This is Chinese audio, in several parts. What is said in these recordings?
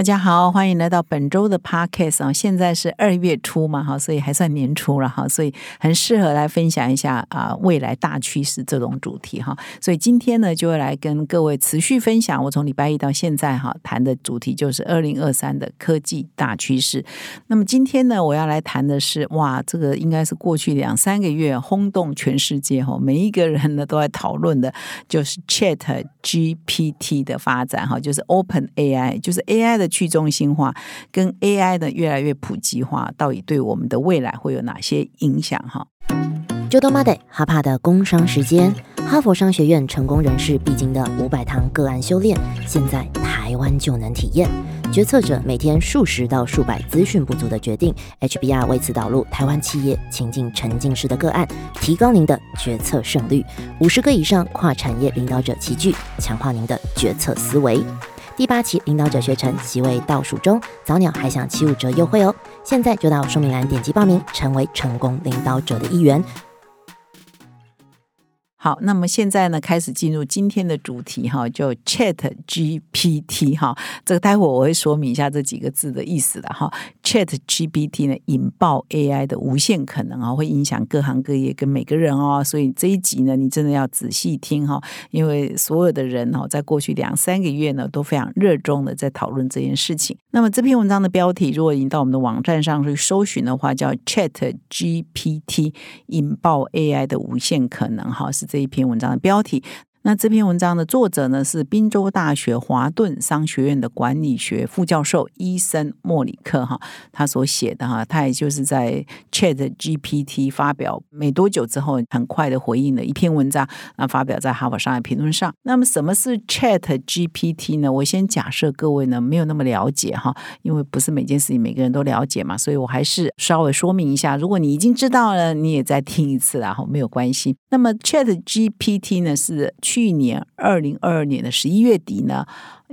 大家好，欢迎来到本周的 Podcast 啊！现在是二月初嘛，哈，所以还算年初了哈，所以很适合来分享一下啊未来大趋势这种主题哈。所以今天呢，就会来跟各位持续分享。我从礼拜一到现在哈，谈的主题就是二零二三的科技大趋势。那么今天呢，我要来谈的是哇，这个应该是过去两三个月轰动全世界哈，每一个人呢都在讨论的，就是 Chat GPT 的发展哈，就是 Open AI，就是 AI。的去中心化跟 AI 的越来越普及化，到底对我们的未来会有哪些影响？哈，就到 Monday 哈帕的工商时间，哈佛商学院成功人士必经的五百堂个案修炼，现在台湾就能体验。决策者每天数十到数百资讯不足的决定，HBR 为此导入台湾企业情境沉浸式的个案，提高您的决策胜率。五十个以上跨产业领导者齐聚，强化您的决策思维。第八期领导者学成席位倒数中，早鸟还享七五折优惠哦！现在就到说明栏点击报名，成为成功领导者的一员。好，那么现在呢，开始进入今天的主题哈，就 Chat GPT 哈，这个待会我会说明一下这几个字的意思的哈。Chat GPT 呢，引爆 AI 的无限可能啊，会影响各行各业跟每个人哦，所以这一集呢，你真的要仔细听哈，因为所有的人哈，在过去两三个月呢，都非常热衷的在讨论这件事情。那么这篇文章的标题，如果引到我们的网站上去搜寻的话，叫 Chat GPT 引爆 AI 的无限可能哈，是。这一篇文章的标题。那这篇文章的作者呢是宾州大学华顿商学院的管理学副教授伊森莫里克哈，他所写的哈，他也就是在 Chat GPT 发表没多久之后，很快的回应了一篇文章，那发表在哈佛商业评论上。那么什么是 Chat GPT 呢？我先假设各位呢没有那么了解哈，因为不是每件事情每个人都了解嘛，所以我还是稍微说明一下。如果你已经知道了，你也再听一次然后没有关系。那么 Chat GPT 呢是。去去年二零二二年的十一月底呢，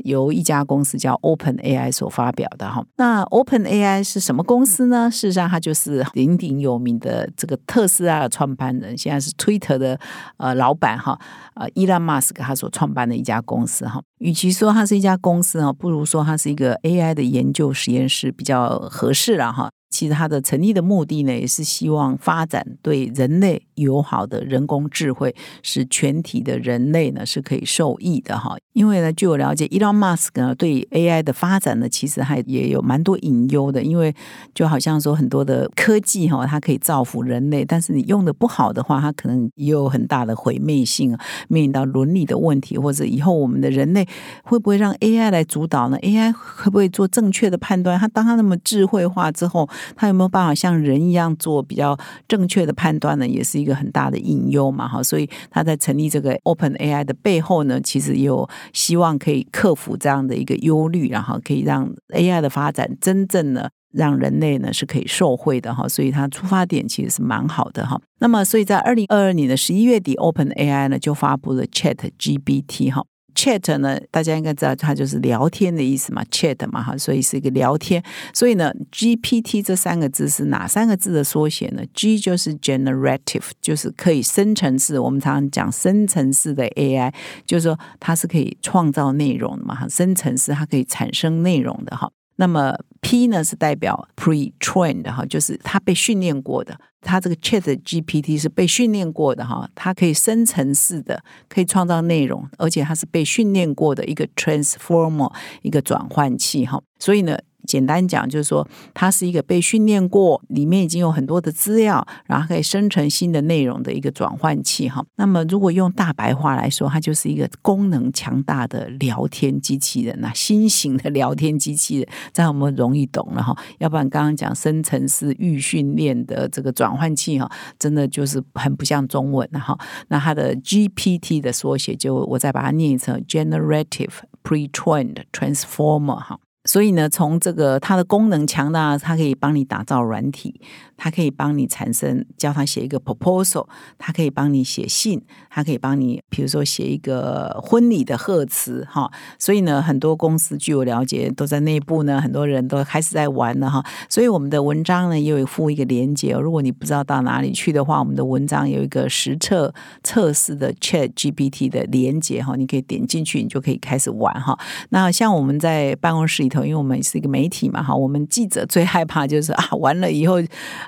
由一家公司叫 Open AI 所发表的哈。那 Open AI 是什么公司呢？事实上，它就是鼎鼎有名的这个特斯拉的创办人，现在是 Twitter 的呃老板哈。呃伊拉马斯克他所创办的一家公司哈。与其说它是一家公司哈，不如说它是一个 AI 的研究实验室比较合适了哈。其实它的成立的目的呢，也是希望发展对人类友好的人工智慧，使全体的人类呢是可以受益的哈。因为呢，据我了解，Elon Musk 呢对 AI 的发展呢，其实还也有蛮多隐忧的。因为就好像说很多的科技哈，它可以造福人类，但是你用的不好的话，它可能也有很大的毁灭性啊，面临到伦理的问题，或者以后我们的人类会不会让 AI 来主导呢？AI 会不会做正确的判断？它当它那么智慧化之后，它有没有办法像人一样做比较正确的判断呢？也是一个很大的隐忧嘛，哈。所以他在成立这个 Open AI 的背后呢，其实也有希望可以克服这样的一个忧虑，然后可以让 AI 的发展真正的让人类呢是可以受惠的哈。所以它出发点其实是蛮好的哈。那么，所以在二零二二年的十一月底，Open AI 呢就发布了 Chat GPT 哈。Chat 呢，大家应该知道，它就是聊天的意思嘛，Chat 嘛哈，所以是一个聊天。所以呢，GPT 这三个字是哪三个字的缩写呢？G 就是 Generative，就是可以生成式。我们常常讲生成式的 AI，就是说它是可以创造内容的嘛哈，生成式它可以产生内容的哈。那么 P 呢是代表 pre-trained 哈，就是它被训练过的。它这个 Chat GPT 是被训练过的哈，它可以生成式的，可以创造内容，而且它是被训练过的一个 transformer，一个转换器哈。所以呢。简单讲，就是说它是一个被训练过，里面已经有很多的资料，然后可以生成新的内容的一个转换器哈。那么如果用大白话来说，它就是一个功能强大的聊天机器人呐，新型的聊天机器人，这样我们容易懂了哈。要不然刚刚讲生成式预训练的这个转换器哈，真的就是很不像中文哈。那它的 GPT 的缩写，就我再把它念一次：Generative Pre-trained Transformer 哈。所以呢，从这个它的功能强大，它可以帮你打造软体，它可以帮你产生，叫它写一个 proposal，它可以帮你写信，它可以帮你，比如说写一个婚礼的贺词，哈。所以呢，很多公司据我了解，都在内部呢，很多人都开始在玩了哈。所以我们的文章呢，也有附一个连接，如果你不知道到哪里去的话，我们的文章有一个实测测试的 Chat GPT 的连接哈，你可以点进去，你就可以开始玩哈。那像我们在办公室里头。因为我们是一个媒体嘛，哈，我们记者最害怕就是啊，完了以后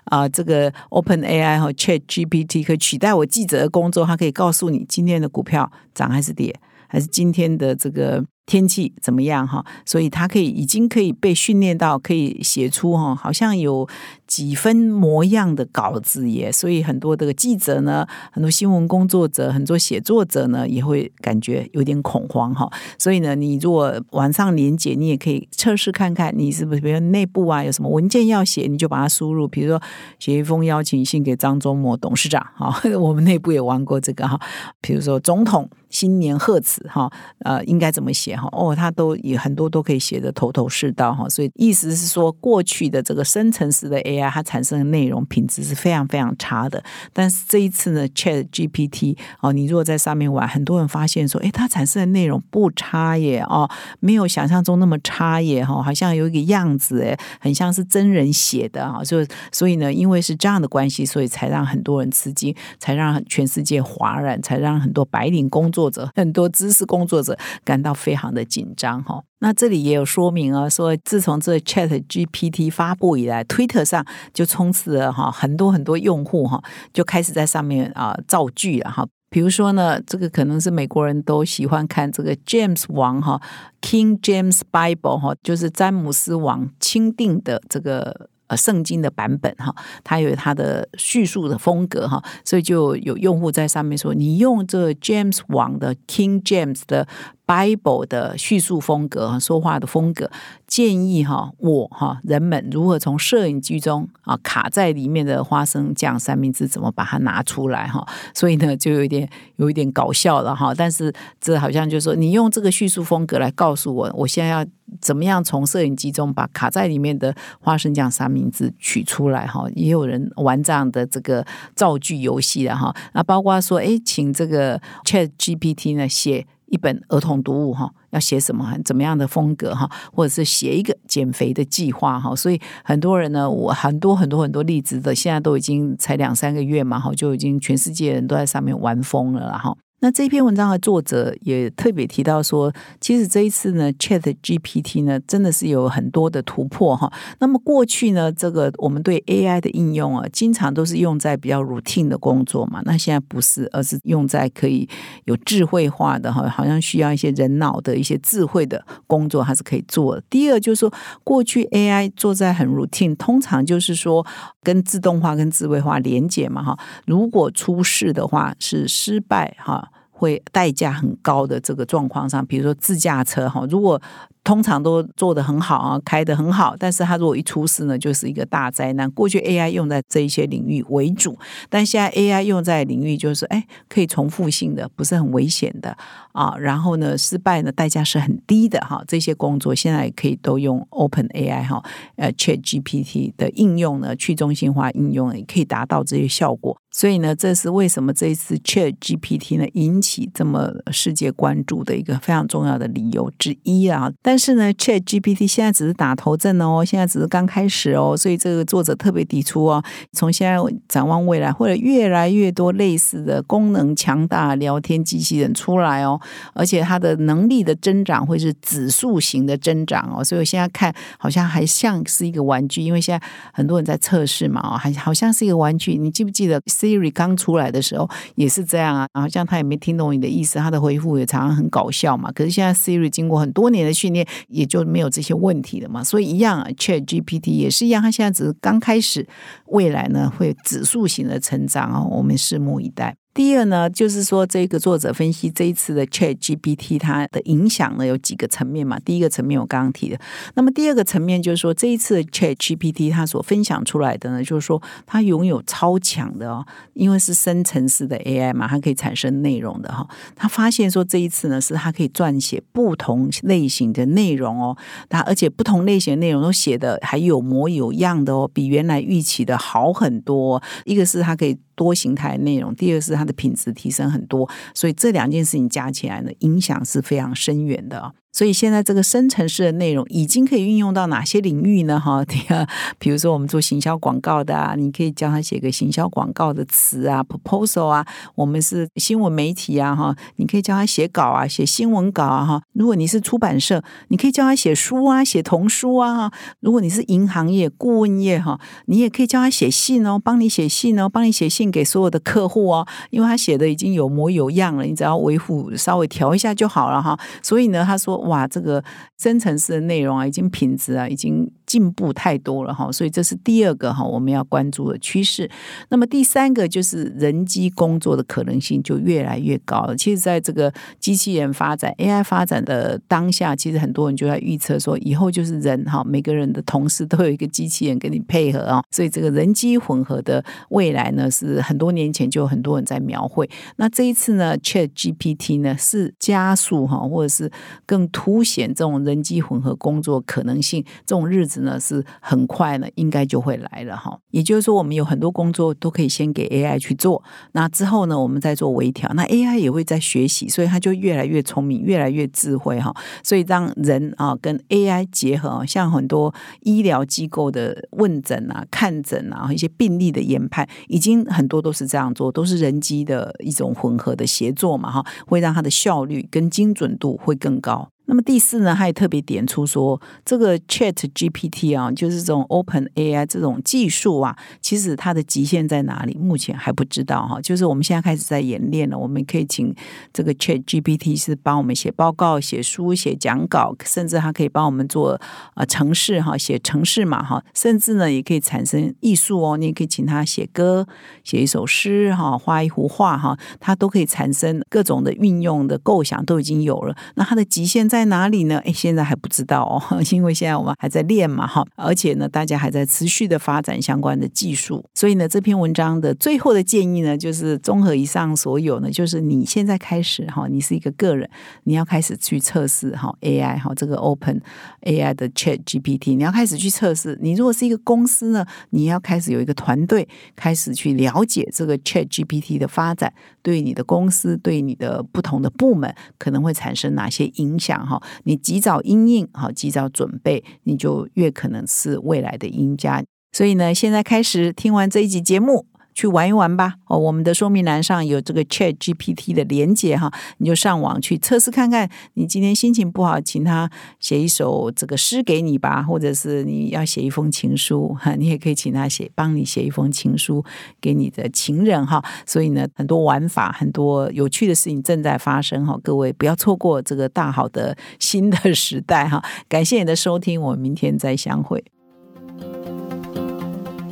啊，这个 Open AI 和 Chat GPT 可取代我记者的工作，它可以告诉你今天的股票涨还是跌，还是今天的这个。天气怎么样哈？所以它可以已经可以被训练到可以写出哈，好像有几分模样的稿子耶。所以很多的记者呢，很多新闻工作者，很多写作者呢，也会感觉有点恐慌哈。所以呢，你如果晚上连接，你也可以测试看看，你是不是比如内部啊有什么文件要写，你就把它输入，比如说写一封邀请信给张忠谋董事长哈。我们内部也玩过这个哈，比如说总统。新年贺词哈，呃，应该怎么写哈？哦，他都也很多都可以写的头头是道哈。所以意思是说，过去的这个深层次的 AI 它产生的内容品质是非常非常差的。但是这一次呢，Chat GPT 哦，你如果在上面玩，很多人发现说，哎，它产生的内容不差耶哦，没有想象中那么差耶哈，好像有一个样子哎，很像是真人写的啊。就所以呢，因为是这样的关系，所以才让很多人吃惊，才让全世界哗然，才让很多白领工作。作者很多知识工作者感到非常的紧张哈，那这里也有说明啊，说自从这 Chat GPT 发布以来，Twitter 上就充斥了哈很多很多用户哈就开始在上面啊造句了哈，比如说呢，这个可能是美国人都喜欢看这个 James 王哈 King James Bible 哈，就是詹姆斯王钦定的这个。呃，圣经的版本哈，它有它的叙述的风格哈，所以就有用户在上面说，你用这 James 网的 King James 的。Bible 的叙述风格和说话的风格，建议哈我哈人们如何从摄影机中啊卡在里面的花生酱三明治怎么把它拿出来哈，所以呢就有一点有一点搞笑了哈。但是这好像就是说，你用这个叙述风格来告诉我，我现在要怎么样从摄影机中把卡在里面的花生酱三明治取出来哈。也有人玩这样的这个造句游戏的哈。那包括说，哎，请这个 Chat GPT 呢写。一本儿童读物哈，要写什么？怎么样的风格哈？或者是写一个减肥的计划哈？所以很多人呢，我很多很多很多例子的，现在都已经才两三个月嘛哈，就已经全世界人都在上面玩疯了哈。那这篇文章的作者也特别提到说，其实这一次呢，Chat GPT 呢，真的是有很多的突破哈。那么过去呢，这个我们对 AI 的应用啊，经常都是用在比较 routine 的工作嘛。那现在不是，而是用在可以有智慧化的哈，好像需要一些人脑的一些智慧的工作，它是可以做的。第二就是说，过去 AI 做在很 routine，通常就是说跟自动化跟智慧化连接嘛哈。如果出事的话，是失败哈。会代价很高的这个状况上，比如说自驾车哈，如果。通常都做得很好啊，开得很好，但是它如果一出事呢，就是一个大灾难。过去 AI 用在这一些领域为主，但现在 AI 用在领域就是哎，可以重复性的，不是很危险的啊。然后呢，失败呢代价是很低的哈。这些工作现在也可以都用 Open AI 哈，呃，Chat GPT 的应用呢，去中心化应用也可以达到这些效果。所以呢，这是为什么这一次 Chat GPT 呢引起这么世界关注的一个非常重要的理由之一啊。但是呢，Chat GPT 现在只是打头阵哦，现在只是刚开始哦，所以这个作者特别抵触哦，从现在展望未来，或者越来越多类似的功能强大聊天机器人出来哦，而且它的能力的增长会是指数型的增长哦，所以我现在看好像还像是一个玩具，因为现在很多人在测试嘛哦，还好像是一个玩具。你记不记得 Siri 刚出来的时候也是这样啊？好像他也没听懂你的意思，他的回复也常常很搞笑嘛。可是现在 Siri 经过很多年的训练。也就没有这些问题了嘛，所以一样，Chat GPT 也是一样，它现在只是刚开始，未来呢会指数型的成长哦，我们拭目以待。第二呢，就是说这个作者分析这一次的 Chat GPT 它的影响呢有几个层面嘛。第一个层面我刚刚提的，那么第二个层面就是说这一次的 Chat GPT 它所分享出来的呢，就是说它拥有超强的哦，因为是深层次的 AI 嘛，它可以产生内容的哈。他发现说这一次呢，是它可以撰写不同类型的内容哦，它而且不同类型的内容都写的还有模有样的哦，比原来预期的好很多。一个是它可以。多形态内容，第二是它品质提升很多，所以这两件事情加起来呢，影响是非常深远的。所以现在这个生成式的内容已经可以运用到哪些领域呢？哈，第二，比如说我们做行销广告的啊，你可以教他写个行销广告的词啊，proposal 啊。我们是新闻媒体啊，哈，你可以教他写稿啊，写新闻稿啊，哈。如果你是出版社，你可以教他写书啊，写童书啊，哈。如果你是银行业、顾问业，哈，你也可以教他写信哦，帮你写信哦，帮你写信给所有的客户哦，因为他写的已经有模有样了，你只要维护稍微调一下就好了哈。所以呢，他说。哇，这个深层次的内容啊，已经品质啊，已经。进步太多了哈，所以这是第二个哈我们要关注的趋势。那么第三个就是人机工作的可能性就越来越高了。其实，在这个机器人发展、AI 发展的当下，其实很多人就在预测说，以后就是人哈，每个人的同事都有一个机器人跟你配合啊。所以，这个人机混合的未来呢，是很多年前就有很多人在描绘。那这一次呢，Chat GPT 呢是加速哈，或者是更凸显这种人机混合工作可能性，这种日子。呢是很快呢，应该就会来了哈。也就是说，我们有很多工作都可以先给 AI 去做，那之后呢，我们再做微调。那 AI 也会在学习，所以它就越来越聪明，越来越智慧哈。所以让人啊跟 AI 结合，像很多医疗机构的问诊啊、看诊啊，一些病例的研判，已经很多都是这样做，都是人机的一种混合的协作嘛哈，会让它的效率跟精准度会更高。那么第四呢，他也特别点出说，这个 Chat GPT 啊，就是这种 Open AI 这种技术啊，其实它的极限在哪里？目前还不知道哈。就是我们现在开始在演练了，我们可以请这个 Chat GPT 是帮我们写报告、写书、写讲稿，甚至它可以帮我们做呃城市哈，写城市嘛哈，甚至呢也可以产生艺术哦，你也可以请他写歌、写一首诗哈，画一幅画哈，它都可以产生各种的运用的构想都已经有了。那它的极限在在哪里呢？哎，现在还不知道哦，因为现在我们还在练嘛，哈，而且呢，大家还在持续的发展相关的技术。所以呢，这篇文章的最后的建议呢，就是综合以上所有呢，就是你现在开始哈，你是一个个人，你要开始去测试哈 AI 哈这个 Open AI 的 Chat GPT，你要开始去测试。你如果是一个公司呢，你要开始有一个团队，开始去了解这个 Chat GPT 的发展，对你的公司，对你的不同的部门可能会产生哪些影响。哈，你及早应应，哈，及早准备，你就越可能是未来的赢家。所以呢，现在开始听完这一集节目。去玩一玩吧！哦，我们的说明栏上有这个 Chat GPT 的连接哈，你就上网去测试看看。你今天心情不好，请他写一首这个诗给你吧，或者是你要写一封情书哈，你也可以请他写，帮你写一封情书给你的情人哈。所以呢，很多玩法，很多有趣的事情正在发生哈，各位不要错过这个大好的新的时代哈。感谢你的收听，我们明天再相会。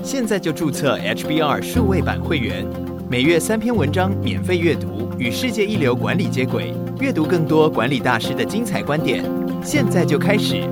现在就注册 HBR 数位版会员，每月三篇文章免费阅读，与世界一流管理接轨，阅读更多管理大师的精彩观点。现在就开始。